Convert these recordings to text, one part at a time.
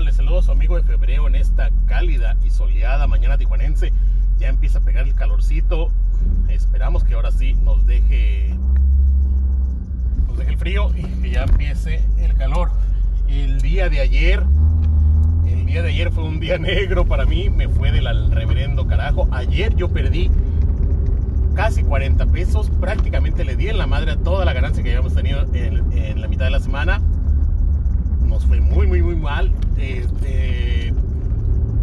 les saludo a su amigo de febrero en esta cálida y soleada mañana tijuanense. Ya empieza a pegar el calorcito. Esperamos que ahora sí nos deje, nos deje el frío y que ya empiece el calor. El día de ayer, el día de ayer fue un día negro para mí, me fue del reverendo carajo. Ayer yo perdí casi 40 pesos, prácticamente le di en la madre a toda la ganancia que habíamos tenido en, en la mitad de la semana nos fue muy, muy, muy mal. Este,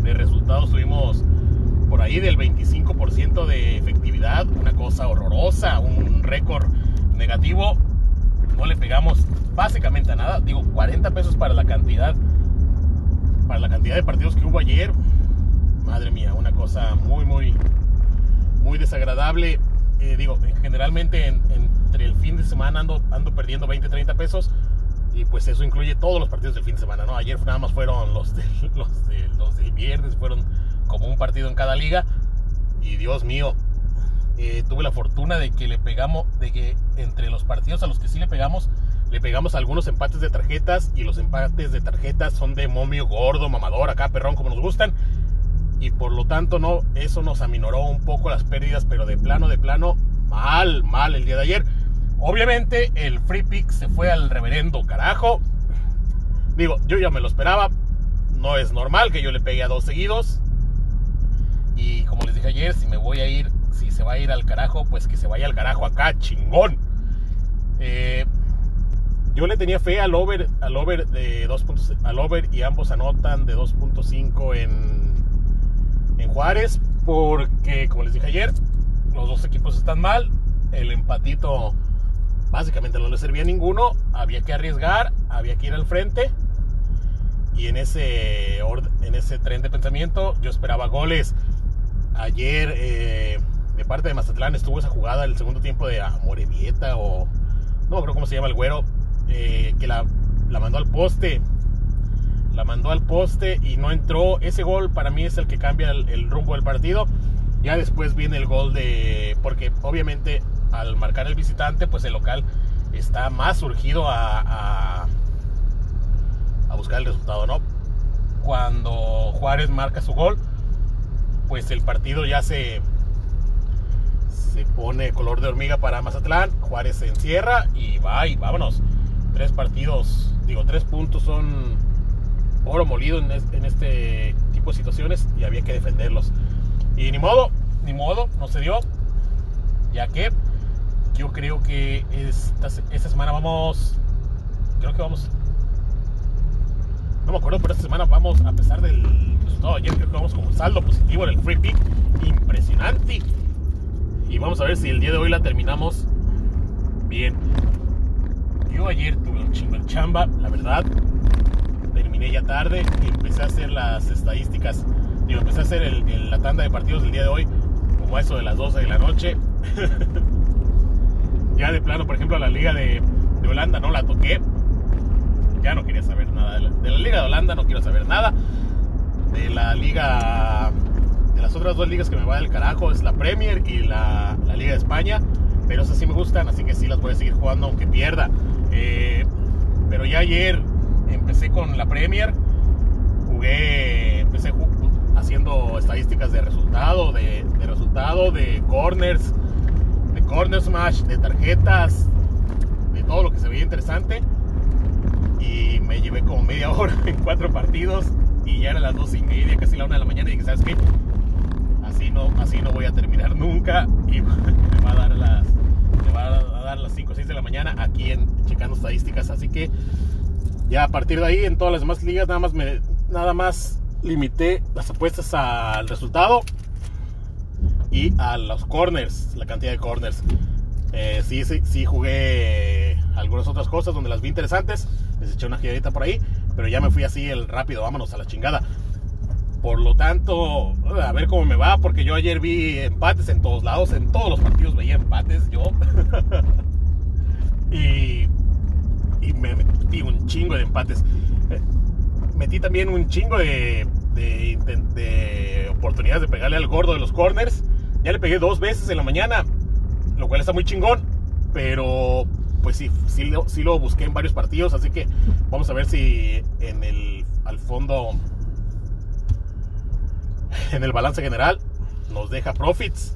de resultados tuvimos por ahí del 25% de efectividad, una cosa horrorosa, un récord negativo. No le pegamos básicamente a nada. Digo, 40 pesos para la cantidad, para la cantidad de partidos que hubo ayer. Madre mía, una cosa muy, muy, muy desagradable. Eh, digo, generalmente entre el fin de semana ando, ando perdiendo 20, 30 pesos y pues eso incluye todos los partidos del fin de semana, ¿no? Ayer nada más fueron los, de, los, de, los del viernes, fueron como un partido en cada liga. Y Dios mío, eh, tuve la fortuna de que le pegamos, de que entre los partidos a los que sí le pegamos, le pegamos algunos empates de tarjetas y los empates de tarjetas son de momio gordo, mamador, acá perrón como nos gustan. Y por lo tanto no, eso nos aminoró un poco las pérdidas, pero de plano, de plano, mal, mal el día de ayer. Obviamente el free pick se fue al reverendo carajo. Digo, yo ya me lo esperaba. No es normal que yo le pegue a dos seguidos. Y como les dije ayer, si me voy a ir, si se va a ir al carajo, pues que se vaya al carajo acá, chingón. Eh, yo le tenía fe al over, al over de 2 puntos, al over y ambos anotan de 2.5 en, en Juárez, porque como les dije ayer, los dos equipos están mal. El empatito básicamente no le servía a ninguno, había que arriesgar, había que ir al frente. Y en ese, en ese tren de pensamiento yo esperaba goles. Ayer eh, de parte de Mazatlán estuvo esa jugada el segundo tiempo de Morevieta o no creo cómo se llama el güero, eh, que la, la mandó al poste. La mandó al poste y no entró. Ese gol para mí es el que cambia el rumbo del partido. Ya después viene el gol de... Porque obviamente al marcar el visitante, pues el local está más surgido a, a, buscar el resultado, ¿no? Cuando Juárez marca su gol, pues el partido ya se, se pone color de hormiga para Mazatlán. Juárez se encierra y va y vámonos. Tres partidos, digo, tres puntos son oro molido en, en este tipo de situaciones y había que defenderlos. Y ni modo, ni modo, no se dio. Ya que yo creo que esta, semana vamos. Creo que vamos. No me acuerdo, pero esta semana vamos, a pesar del resultado de ayer, creo que vamos con un saldo positivo en el free pick. Impresionante. Y vamos a ver si el día de hoy la terminamos bien. Yo ayer tuve un chingo de chamba, la verdad. Terminé ya tarde y empecé a hacer las estadísticas. Digo, empecé a hacer la tanda de partidos del día de hoy, como eso de las 12 de la noche. Ya de plano, por ejemplo, la liga de, Holanda no la toqué. Ya no quería saber nada. De la, liga de Holanda no quiero saber nada. De la liga... De las otras dos ligas que me va del carajo es la Premier y la, Liga de España. Pero esas sí me gustan, así que sí las voy a seguir jugando aunque pierda. Eh, pero ya ayer empecé con la Premier. Jugué, empecé haciendo estadísticas de resultado, de, de resultado, de corners, corner smash, de tarjetas, de todo lo que se veía interesante. Y me llevé como media hora en cuatro partidos y ya eran las dos y media, casi la una de la mañana y dije, ¿sabes qué? Así no, así no voy a terminar nunca y me va a dar las, me va a dar las 5 o 6 de la mañana aquí en checando estadísticas. Así que ya a partir de ahí en todas las demás ligas nada más me, nada más limité las apuestas al resultado y a los corners, la cantidad de corners. Eh, sí, sí, sí jugué algunas otras cosas donde las vi interesantes, les eché una giradita por ahí, pero ya me fui así el rápido, vámonos a la chingada. Por lo tanto, a ver cómo me va, porque yo ayer vi empates en todos lados, en todos los partidos veía empates yo. y, y me metí un chingo de empates. Eh, metí también un chingo de, de, de, oportunidades de pegarle al gordo de los corners. Ya le pegué dos veces en la mañana, lo cual está muy chingón. Pero pues sí, sí sí lo busqué en varios partidos, así que vamos a ver si en el, al fondo, en el balance general, nos deja profits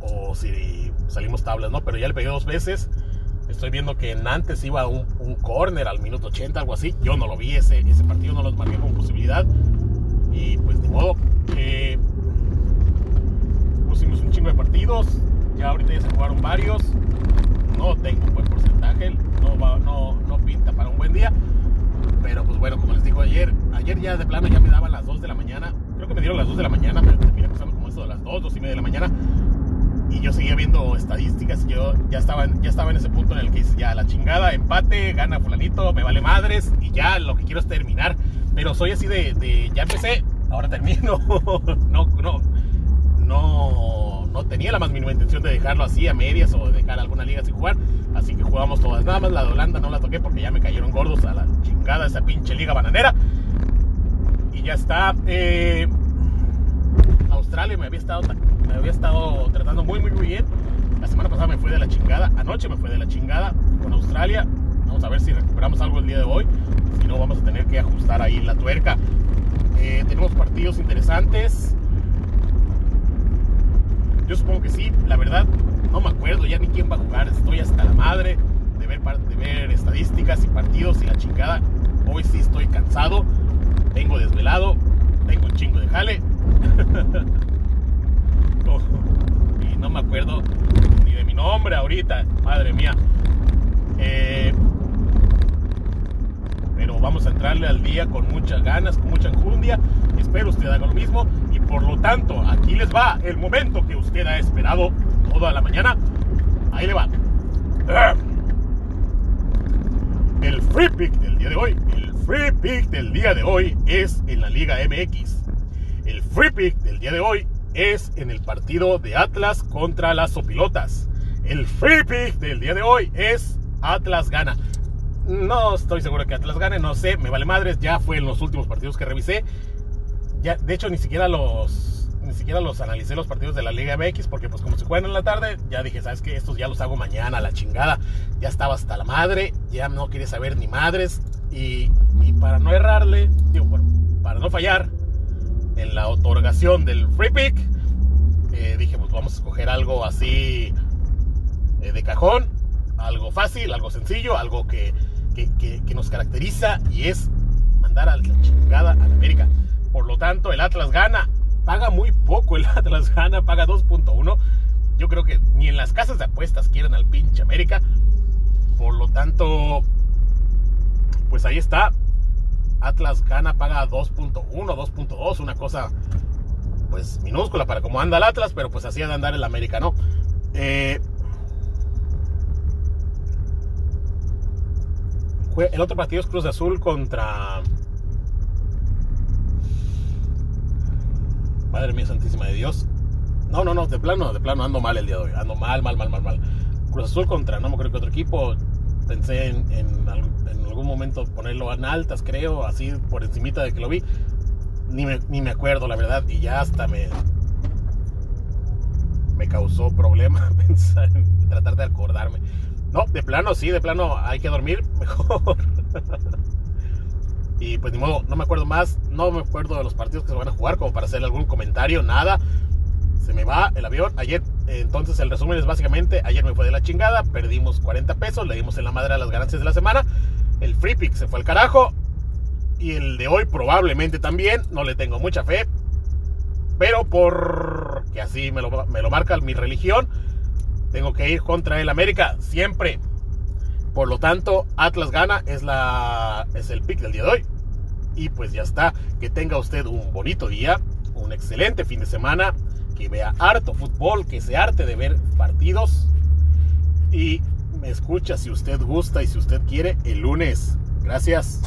o si salimos tablas, ¿no? Pero ya le pegué dos veces. Estoy viendo que en antes iba un, un corner al minuto 80, algo así. Yo no lo vi, ese, ese partido no lo marqué como posibilidad. Y pues de modo, eh, pusimos un chingo de Ya ahorita ya se jugaron varios. No tengo un buen porcentaje. No, no, no pinta para un buen día. Pero pues bueno, como les digo ayer, ayer ya de plano ya me daban las 2 de la mañana. Creo que me dieron las 2 de la mañana, pero terminé pasando como eso de las 2, 2 y media de la mañana. Y yo seguía viendo estadísticas yo ya estaba, ya estaba en ese punto en el que dice ya la chingada, empate, gana fulanito, me vale madres y ya lo que quiero es terminar. Pero soy así de, de ya empecé, ahora termino. no, no, no, no tenía la más mínima intención de dejarlo así a medias o de dejar alguna liga sin jugar. Así que jugamos todas. Nada más la de Holanda no la toqué porque ya me cayeron gordos a la chingada esa pinche liga bananera. Y ya está. Eh, Australia me había estado me había estado tratando muy muy muy bien. La semana pasada me fue de la chingada, anoche me fue de la chingada con Australia. Vamos a ver si recuperamos algo el día de hoy. Si no, vamos a tener que ajustar ahí la tuerca. Eh, tenemos partidos interesantes. Yo supongo que sí, la verdad, no me acuerdo ya ni quién va a jugar. Estoy hasta la madre de ver, de ver estadísticas y partidos y la chingada. Hoy sí estoy cansado, vengo desvelado, tengo un chingo de jale. y no me acuerdo ni de mi nombre ahorita, madre mía. Eh, pero vamos a entrarle al día con muchas ganas, con mucha enjundia. Espero usted haga lo mismo por lo tanto aquí les va el momento que usted ha esperado toda la mañana. Ahí le va. El free pick del día de hoy, el free pick del día de hoy es en la Liga MX. El free pick del día de hoy es en el partido de Atlas contra las Sopilotas. El free pick del día de hoy es Atlas gana. No estoy seguro que Atlas gane, no sé, me vale madres, ya fue en los últimos partidos que revisé. De hecho, ni siquiera los ni siquiera los analicé los partidos de la Liga MX porque pues como se juegan en la tarde, ya dije, ¿sabes qué? Estos ya los hago mañana, la chingada. Ya estaba hasta la madre, ya no quería saber ni madres. Y, para no errarle, digo, para no fallar en la otorgación del free pick, eh, dije, pues vamos a escoger algo así eh, de cajón, algo fácil, algo sencillo, algo que, que, que, que nos caracteriza y es mandar a la chingada a la América. Por lo tanto, el Atlas gana paga muy poco el Atlas gana, paga 2.1. Yo creo que ni en las casas de apuestas quieren al pinche América. Por lo tanto, pues ahí está. Atlas gana, paga 2.1, 2.2, una cosa pues minúscula para cómo anda el Atlas, pero pues así ha de andar el América, ¿no? Eh, el otro partido es Cruz Azul contra Madre mía santísima de Dios. No, no, no, de plano, de plano ando mal el día de hoy. Ando mal, mal, mal, mal, mal. Cruz Azul contra, no me acuerdo que otro equipo. Pensé en, en, en, algún momento ponerlo en altas, creo, así por encimita de que lo vi. Ni me, ni me acuerdo, la verdad, y ya hasta me, me causó problema pensar en tratar de acordarme. No, de plano, sí, de plano hay que dormir mejor. Y pues ni modo, no me acuerdo más, no me acuerdo de los partidos que se van a jugar como para hacer algún comentario, nada. Se me va el avión. Ayer, entonces el resumen es básicamente, ayer me fue de la chingada, perdimos 40 pesos, le dimos en la madre a las ganancias de la semana. El free pick se fue al carajo. Y el de hoy probablemente también, no le tengo mucha fe. Pero por que así me lo, me lo marca mi religión, tengo que ir contra el América siempre. Por lo tanto, Atlas gana, es, la, es el pick del día de hoy. Y pues ya está. Que tenga usted un bonito día, un excelente fin de semana, que vea harto fútbol, que se arte de ver partidos. Y me escucha si usted gusta y si usted quiere el lunes. Gracias.